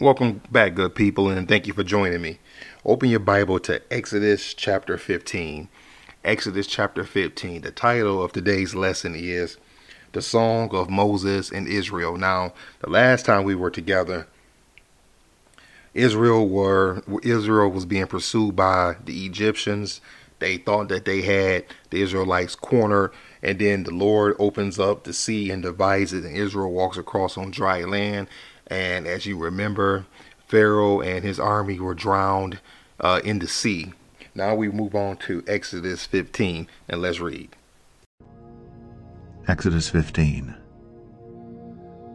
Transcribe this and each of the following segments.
Welcome back, good people, and thank you for joining me. Open your Bible to Exodus chapter 15. Exodus chapter 15. The title of today's lesson is The Song of Moses and Israel. Now, the last time we were together, Israel were Israel was being pursued by the Egyptians. They thought that they had the Israelites cornered, and then the Lord opens up the sea and divides it, and Israel walks across on dry land and as you remember, Pharaoh and his army were drowned uh, in the sea. Now we move on to Exodus 15, and let's read. Exodus 15.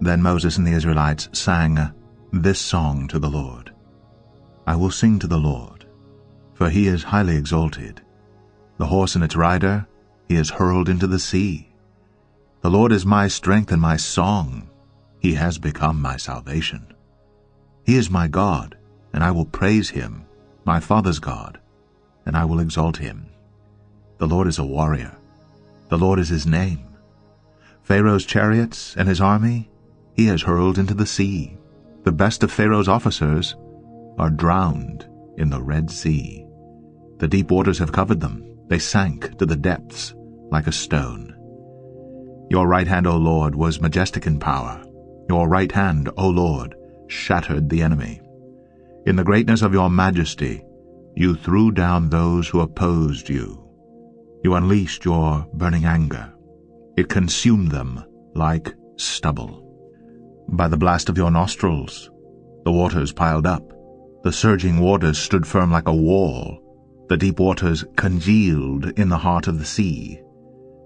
Then Moses and the Israelites sang this song to the Lord. I will sing to the Lord, for he is highly exalted. The horse and its rider he has hurled into the sea. The Lord is my strength and my song. He has become my salvation. He is my God, and I will praise him, my father's God, and I will exalt him. The Lord is a warrior. The Lord is his name. Pharaoh's chariots and his army he has hurled into the sea. The best of Pharaoh's officers are drowned in the Red Sea. The deep waters have covered them. They sank to the depths like a stone. Your right hand, O Lord, was majestic in power. Your right hand, O Lord, shattered the enemy. In the greatness of your majesty, you threw down those who opposed you. You unleashed your burning anger. It consumed them like stubble. By the blast of your nostrils, the waters piled up. The surging waters stood firm like a wall. The deep waters congealed in the heart of the sea.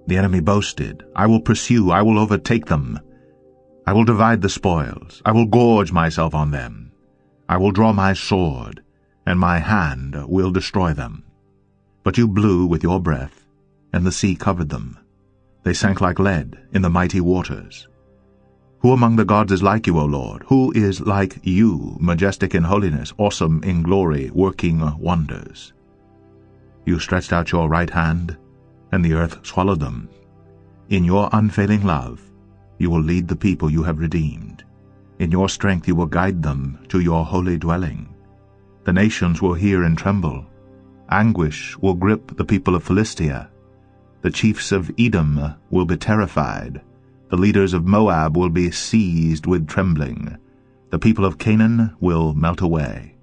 The enemy boasted, I will pursue, I will overtake them. I will divide the spoils. I will gorge myself on them. I will draw my sword, and my hand will destroy them. But you blew with your breath, and the sea covered them. They sank like lead in the mighty waters. Who among the gods is like you, O Lord? Who is like you, majestic in holiness, awesome in glory, working wonders? You stretched out your right hand, and the earth swallowed them. In your unfailing love you will lead the people you have redeemed. In your strength you will guide them to your holy dwelling. The nations will hear and tremble. Anguish will grip the people of Philistia. The chiefs of Edom will be terrified. The leaders of Moab will be seized with trembling. The people of Canaan will melt away.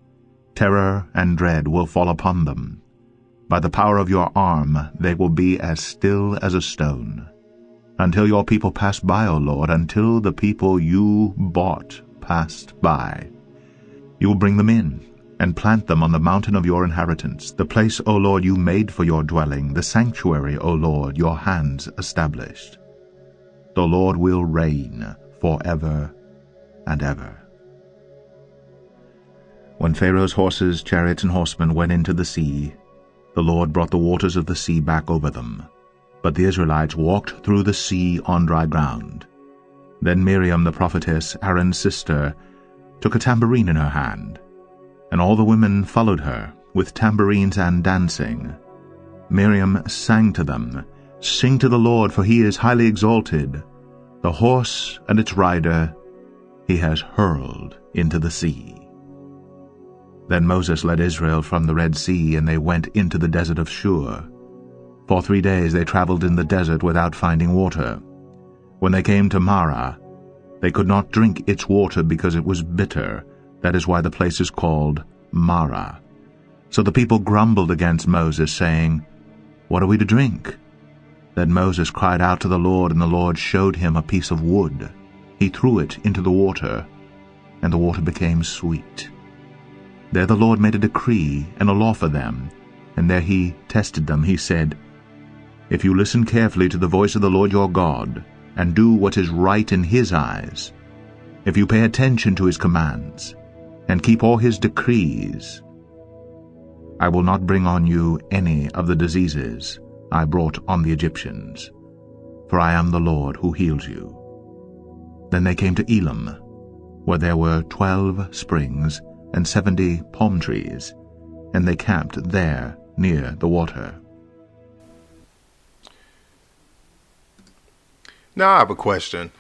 Terror and dread will fall upon them. By the power of your arm they will be as still as a stone until your people pass by, O Lord, until the people you bought passed by. You will bring them in, and plant them on the mountain of your inheritance, the place, O Lord, you made for your dwelling, the sanctuary, O Lord, your hands established. The Lord will reign for ever and ever. When Pharaoh's horses, chariots, and horsemen went into the sea, the Lord brought the waters of the sea back over them, but the Israelites walked through the sea on dry ground. Then Miriam the prophetess, Aaron's sister, took a tambourine in her hand, and all the women followed her, with tambourines and dancing. Miriam sang to them, Sing to the Lord, for he is highly exalted. The horse and its rider he has hurled into the sea. Then Moses led Israel from the Red Sea, and they went into the desert of Shur. For three days they traveled in the desert without finding water. When they came to Marah, they could not drink its water because it was bitter. That is why the place is called Marah. So the people grumbled against Moses, saying, What are we to drink? Then Moses cried out to the Lord, and the Lord showed him a piece of wood. He threw it into the water, and the water became sweet. There the Lord made a decree and a law for them, and there he tested them. He said, if you listen carefully to the voice of the Lord your God, and do what is right in his eyes, if you pay attention to his commands, and keep all his decrees, I will not bring on you any of the diseases I brought on the Egyptians, for I am the Lord who heals you. Then they came to Elim, where there were twelve springs and seventy palm trees, and they camped there near the water. Now I have a question.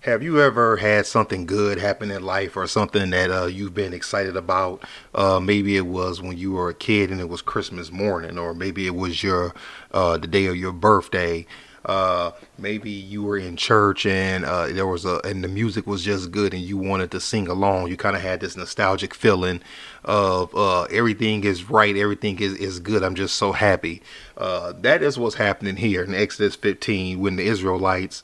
Have you ever had something good happen in life or something that uh, you've been excited about? Uh, maybe it was when you were a kid and it was Christmas morning, or maybe it was your uh, the day of your birthday. Uh, maybe you were in church and uh, there was a and the music was just good and you wanted to sing along. You kind of had this nostalgic feeling of uh, everything is right, everything is, is good. I'm just so happy. that is what's happening here in Exodus 15 when the Israelites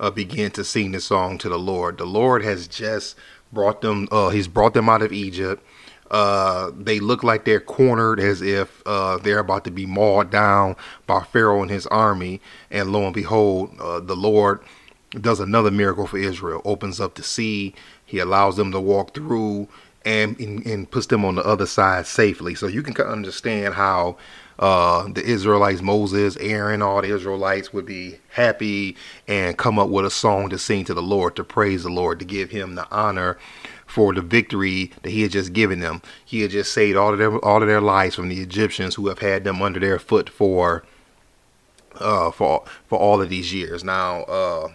uh, begin to sing this song to the Lord. The Lord has just brought them. Uh, he's brought them out of Egypt. Uh, they look like they're cornered as if uh, they're about to be mauled down by Pharaoh and his army. And lo and behold, uh, the Lord does another miracle for Israel, opens up the sea. He allows them to walk through and, and, and puts them on the other side safely. So you can understand how uh, the Israelites, Moses, Aaron, all the Israelites would be happy and come up with a song to sing to the Lord, to praise the Lord, to give him the honor for the victory that he had just given them. He had just saved all of their all of their lives from the Egyptians who have had them under their foot for uh, for for all of these years. Now, uh,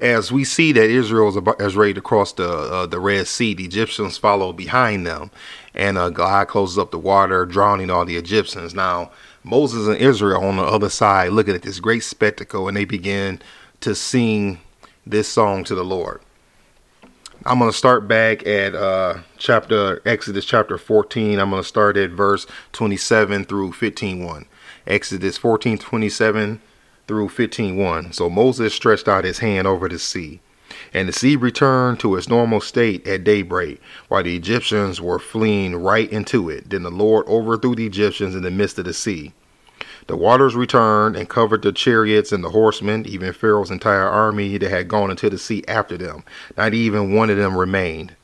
as we see that Israel is, about, is ready to cross the uh, the Red Sea, the Egyptians follow behind them, and uh, God closes up the water, drowning all the Egyptians. Now Moses and Israel on the other side, looking at this great spectacle, and they begin to sing this song to the Lord. I'm going to start back at uh, chapter Exodus chapter 14. I'm going to start at verse 27 through 15:1. Exodus 14 27 through 15:1. So Moses stretched out his hand over the sea, and the sea returned to its normal state at daybreak, while the Egyptians were fleeing right into it. Then the Lord overthrew the Egyptians in the midst of the sea. The waters returned and covered the chariots and the horsemen, even Pharaoh's entire army that had gone into the sea after them. Not even one of them remained.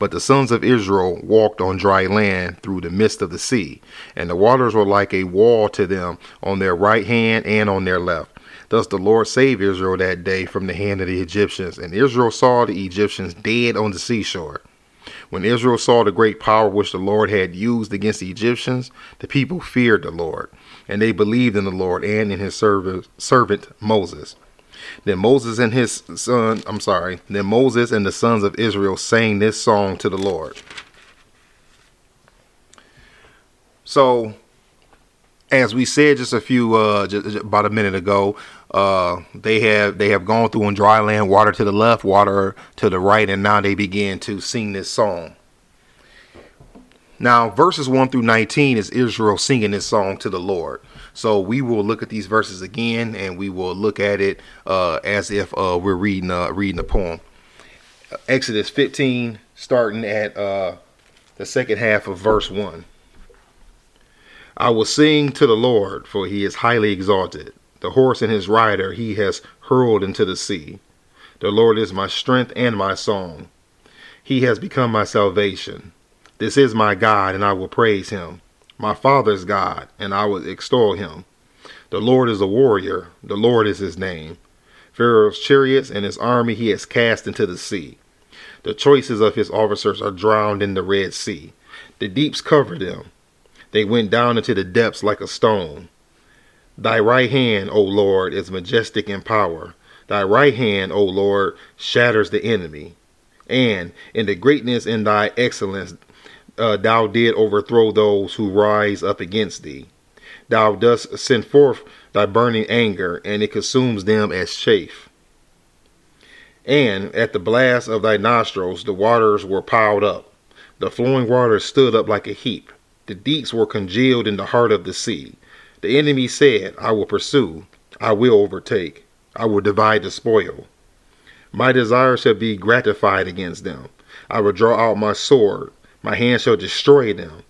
But the sons of Israel walked on dry land through the midst of the sea, and the waters were like a wall to them on their right hand and on their left. Thus the Lord saved Israel that day from the hand of the Egyptians, and Israel saw the Egyptians dead on the seashore. When Israel saw the great power which the Lord had used against the Egyptians, the people feared the Lord, and they believed in the Lord and in his servant, Moses. Then Moses and his son, I'm sorry, then Moses and the sons of Israel sang this song to the Lord. So, as we said just a few, uh, just, about a minute ago, uh, they have they have gone through on dry land, water to the left, water to the right, and now they begin to sing this song. Now, verses 1 through 19 is Israel singing this song to the Lord. So we will look at these verses again, and we will look at it uh, as if uh, we're reading uh, reading the poem. Exodus 15, starting at uh, the second half of verse 1. I will sing to the Lord, for he is highly exalted. The horse and his rider he has hurled into the sea. The Lord is my strength and my song. He has become my salvation. This is my God, and I will praise him my father's God, and I will extol him. The Lord is a warrior, the Lord is his name. Pharaoh's chariots and his army he has cast into the sea. The choices of his officers are drowned in the Red Sea. The deeps cover them. They went down into the depths like a stone. Thy right hand, O Lord, is majestic in power. Thy right hand, O Lord, shatters the enemy. And in the greatness and thy excellence, uh, thou did overthrow those who rise up against thee. Thou dost send forth thy burning anger, and it consumes them as chaff. And at the blast of thy nostrils the waters were piled up. The flowing waters stood up like a heap. The deeps were congealed in the heart of the sea. The enemy said, I will pursue, I will overtake, I will divide the spoil. My desire shall be gratified against them. I will draw out my sword, my hand shall destroy them.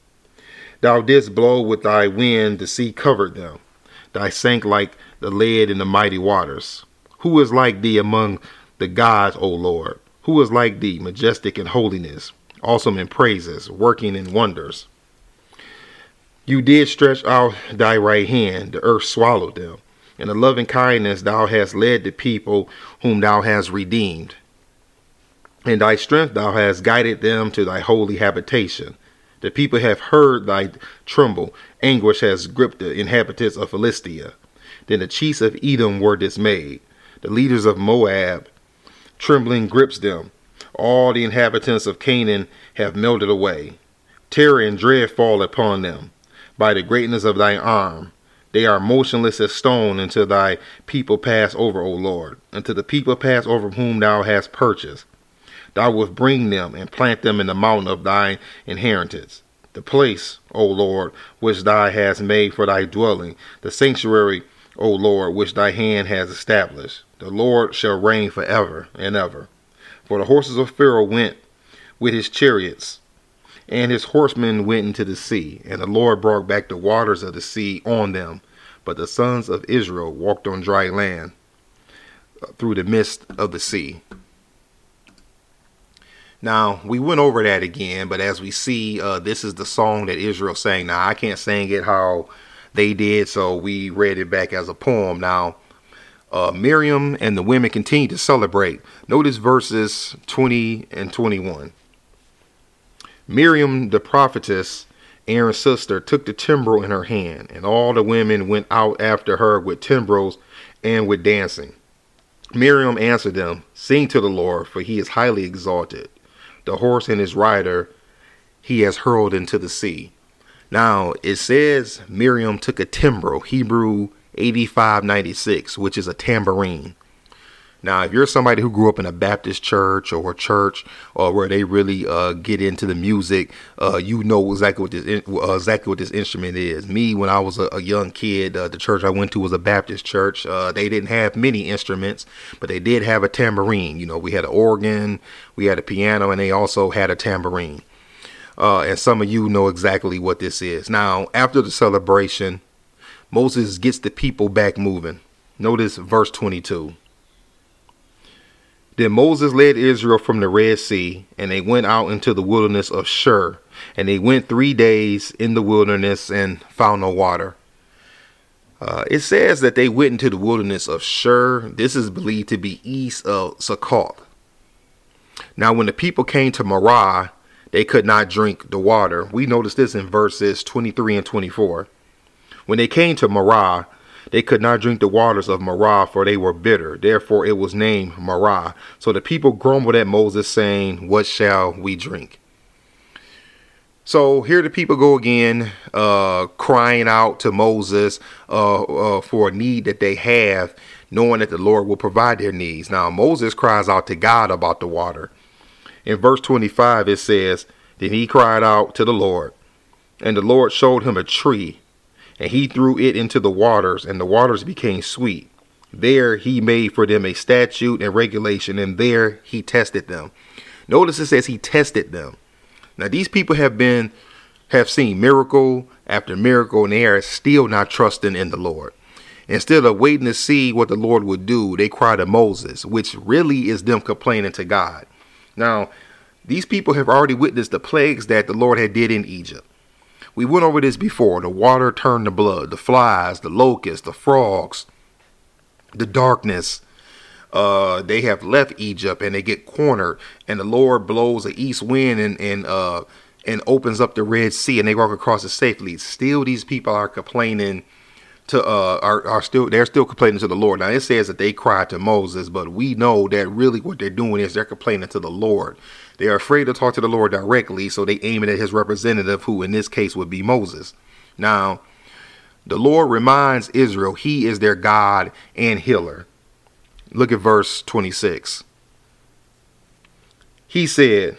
Thou didst blow with thy wind, the sea covered them. Thy sank like the lead in the mighty waters. Who is like thee among the gods, O Lord? Who is like thee, majestic in holiness, awesome in praises, working in wonders? You did stretch out thy right hand, the earth swallowed them. In the loving kindness thou hast led the people whom thou hast redeemed. In thy strength thou hast guided them to thy holy habitation. The people have heard thy tremble. Anguish has gripped the inhabitants of Philistia. Then the chiefs of Edom were dismayed. The leaders of Moab, trembling grips them. All the inhabitants of Canaan have melted away. Terror and dread fall upon them. By the greatness of thy arm, they are motionless as stone until thy people pass over, O Lord, until the people pass over whom thou hast purchased. Thou wilt bring them and plant them in the mountain of thy inheritance, the place, O Lord, which thou hast made for thy dwelling, the sanctuary, O Lord, which thy hand has established. The Lord shall reign forever and ever. For the horses of Pharaoh went with his chariots, and his horsemen went into the sea, and the Lord brought back the waters of the sea on them. But the sons of Israel walked on dry land uh, through the midst of the sea. Now, we went over that again, but as we see, uh, this is the song that Israel sang. Now, I can't sing it how they did, so we read it back as a poem. Now, uh, Miriam and the women continue to celebrate. Notice verses 20 and 21. Miriam, the prophetess, Aaron's sister, took the timbrel in her hand, and all the women went out after her with timbrels and with dancing. Miriam answered them, Sing to the Lord, for he is highly exalted. The horse and his rider he has hurled into the sea. Now it says Miriam took a timbrel, Hebrew 8596, which is a tambourine. Now, if you're somebody who grew up in a Baptist church or a church or where they really uh, get into the music, uh, you know exactly what this uh, exactly what this instrument is. Me, when I was a, a young kid, uh, the church I went to was a Baptist church. Uh, they didn't have many instruments, but they did have a tambourine. You know, we had an organ, we had a piano, and they also had a tambourine. Uh, and some of you know exactly what this is. Now, after the celebration, Moses gets the people back moving. Notice verse 22. Then Moses led Israel from the Red Sea, and they went out into the wilderness of Shur. And they went three days in the wilderness and found no water. Uh, it says that they went into the wilderness of Shur. This is believed to be east of Succoth. Now, when the people came to Marah, they could not drink the water. We notice this in verses 23 and 24. When they came to Marah, they could not drink the waters of Marah, for they were bitter. Therefore it was named Marah. So the people grumbled at Moses, saying, What shall we drink? So here the people go again, uh, crying out to Moses uh, uh, for a need that they have, knowing that the Lord will provide their needs. Now Moses cries out to God about the water. In verse 25 it says, Then he cried out to the Lord, and the Lord showed him a tree and he threw it into the waters, and the waters became sweet. There he made for them a statute and regulation, and there he tested them. Notice it says he tested them. Now these people have been have seen miracle after miracle, and they are still not trusting in the Lord. Instead of waiting to see what the Lord would do, they cry to Moses, which really is them complaining to God. Now, these people have already witnessed the plagues that the Lord had did in Egypt. We went over this before. The water turned to blood, the flies, the locusts, the frogs, the darkness. Uh, they have left Egypt and they get cornered, and the Lord blows an east wind and and uh and opens up the Red Sea, and they walk across it safely. Still, these people are complaining to uh are, are still they're still complaining to the Lord. Now it says that they cried to Moses, but we know that really what they're doing is they're complaining to the Lord. They are afraid to talk to the Lord directly, so they aim it at his representative, who in this case would be Moses. Now, the Lord reminds Israel he is their God and healer. Look at verse 26. He said,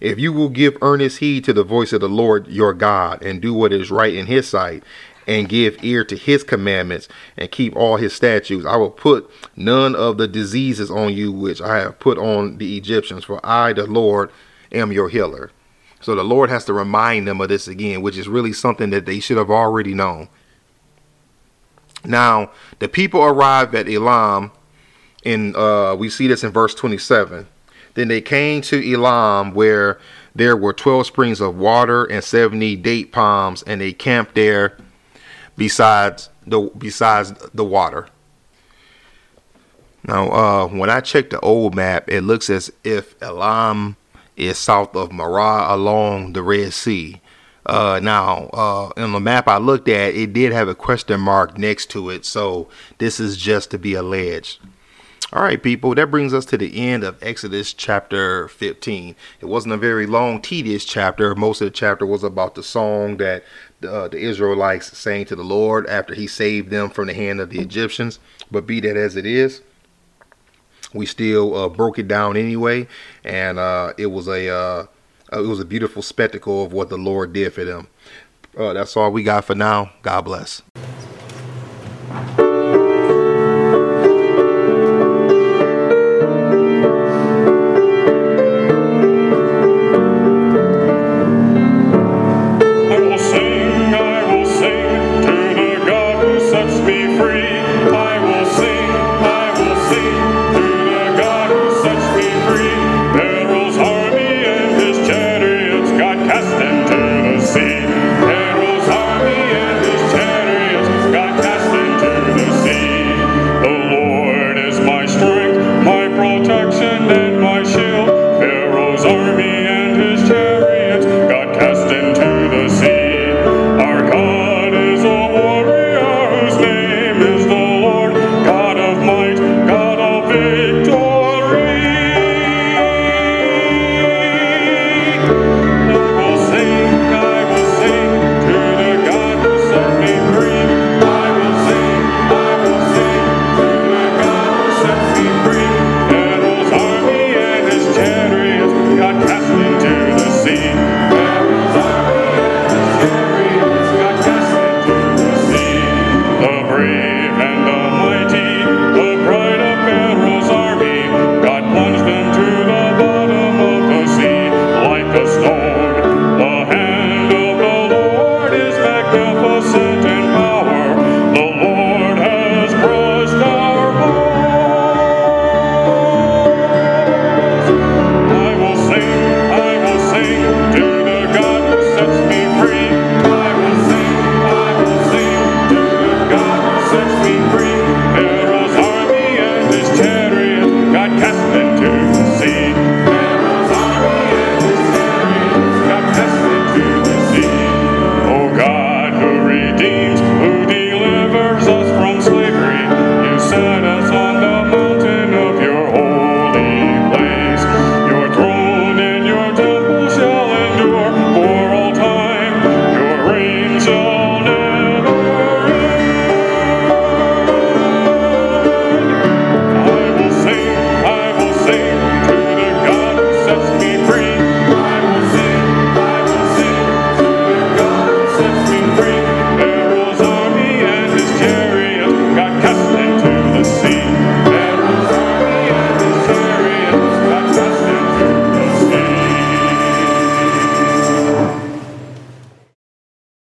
If you will give earnest heed to the voice of the Lord your God and do what is right in his sight and give ear to his commandments and keep all his statutes. I will put none of the diseases on you which I have put on the Egyptians, for I, the Lord, am your healer. So the Lord has to remind them of this again, which is really something that they should have already known. Now, the people arrived at Elim, and uh, we see this in verse 27. Then they came to Elim, where there were 12 springs of water and 70 date palms, and they camped there besides the besides the water. Now, uh, when I check the old map, it looks as if Elim is south of Marah along the Red Sea. Uh, now, uh, in the map I looked at, it did have a question mark next to it, so this is just to be alleged. All right, people, that brings us to the end of Exodus chapter 15. It wasn't a very long, tedious chapter. Most of the chapter was about the song that uh, the Israelites saying to the Lord after he saved them from the hand of the Egyptians. But be that as it is, we still uh, broke it down anyway, and uh, it was a uh, it was a beautiful spectacle of what the Lord did for them. Uh, that's all we got for now. God bless.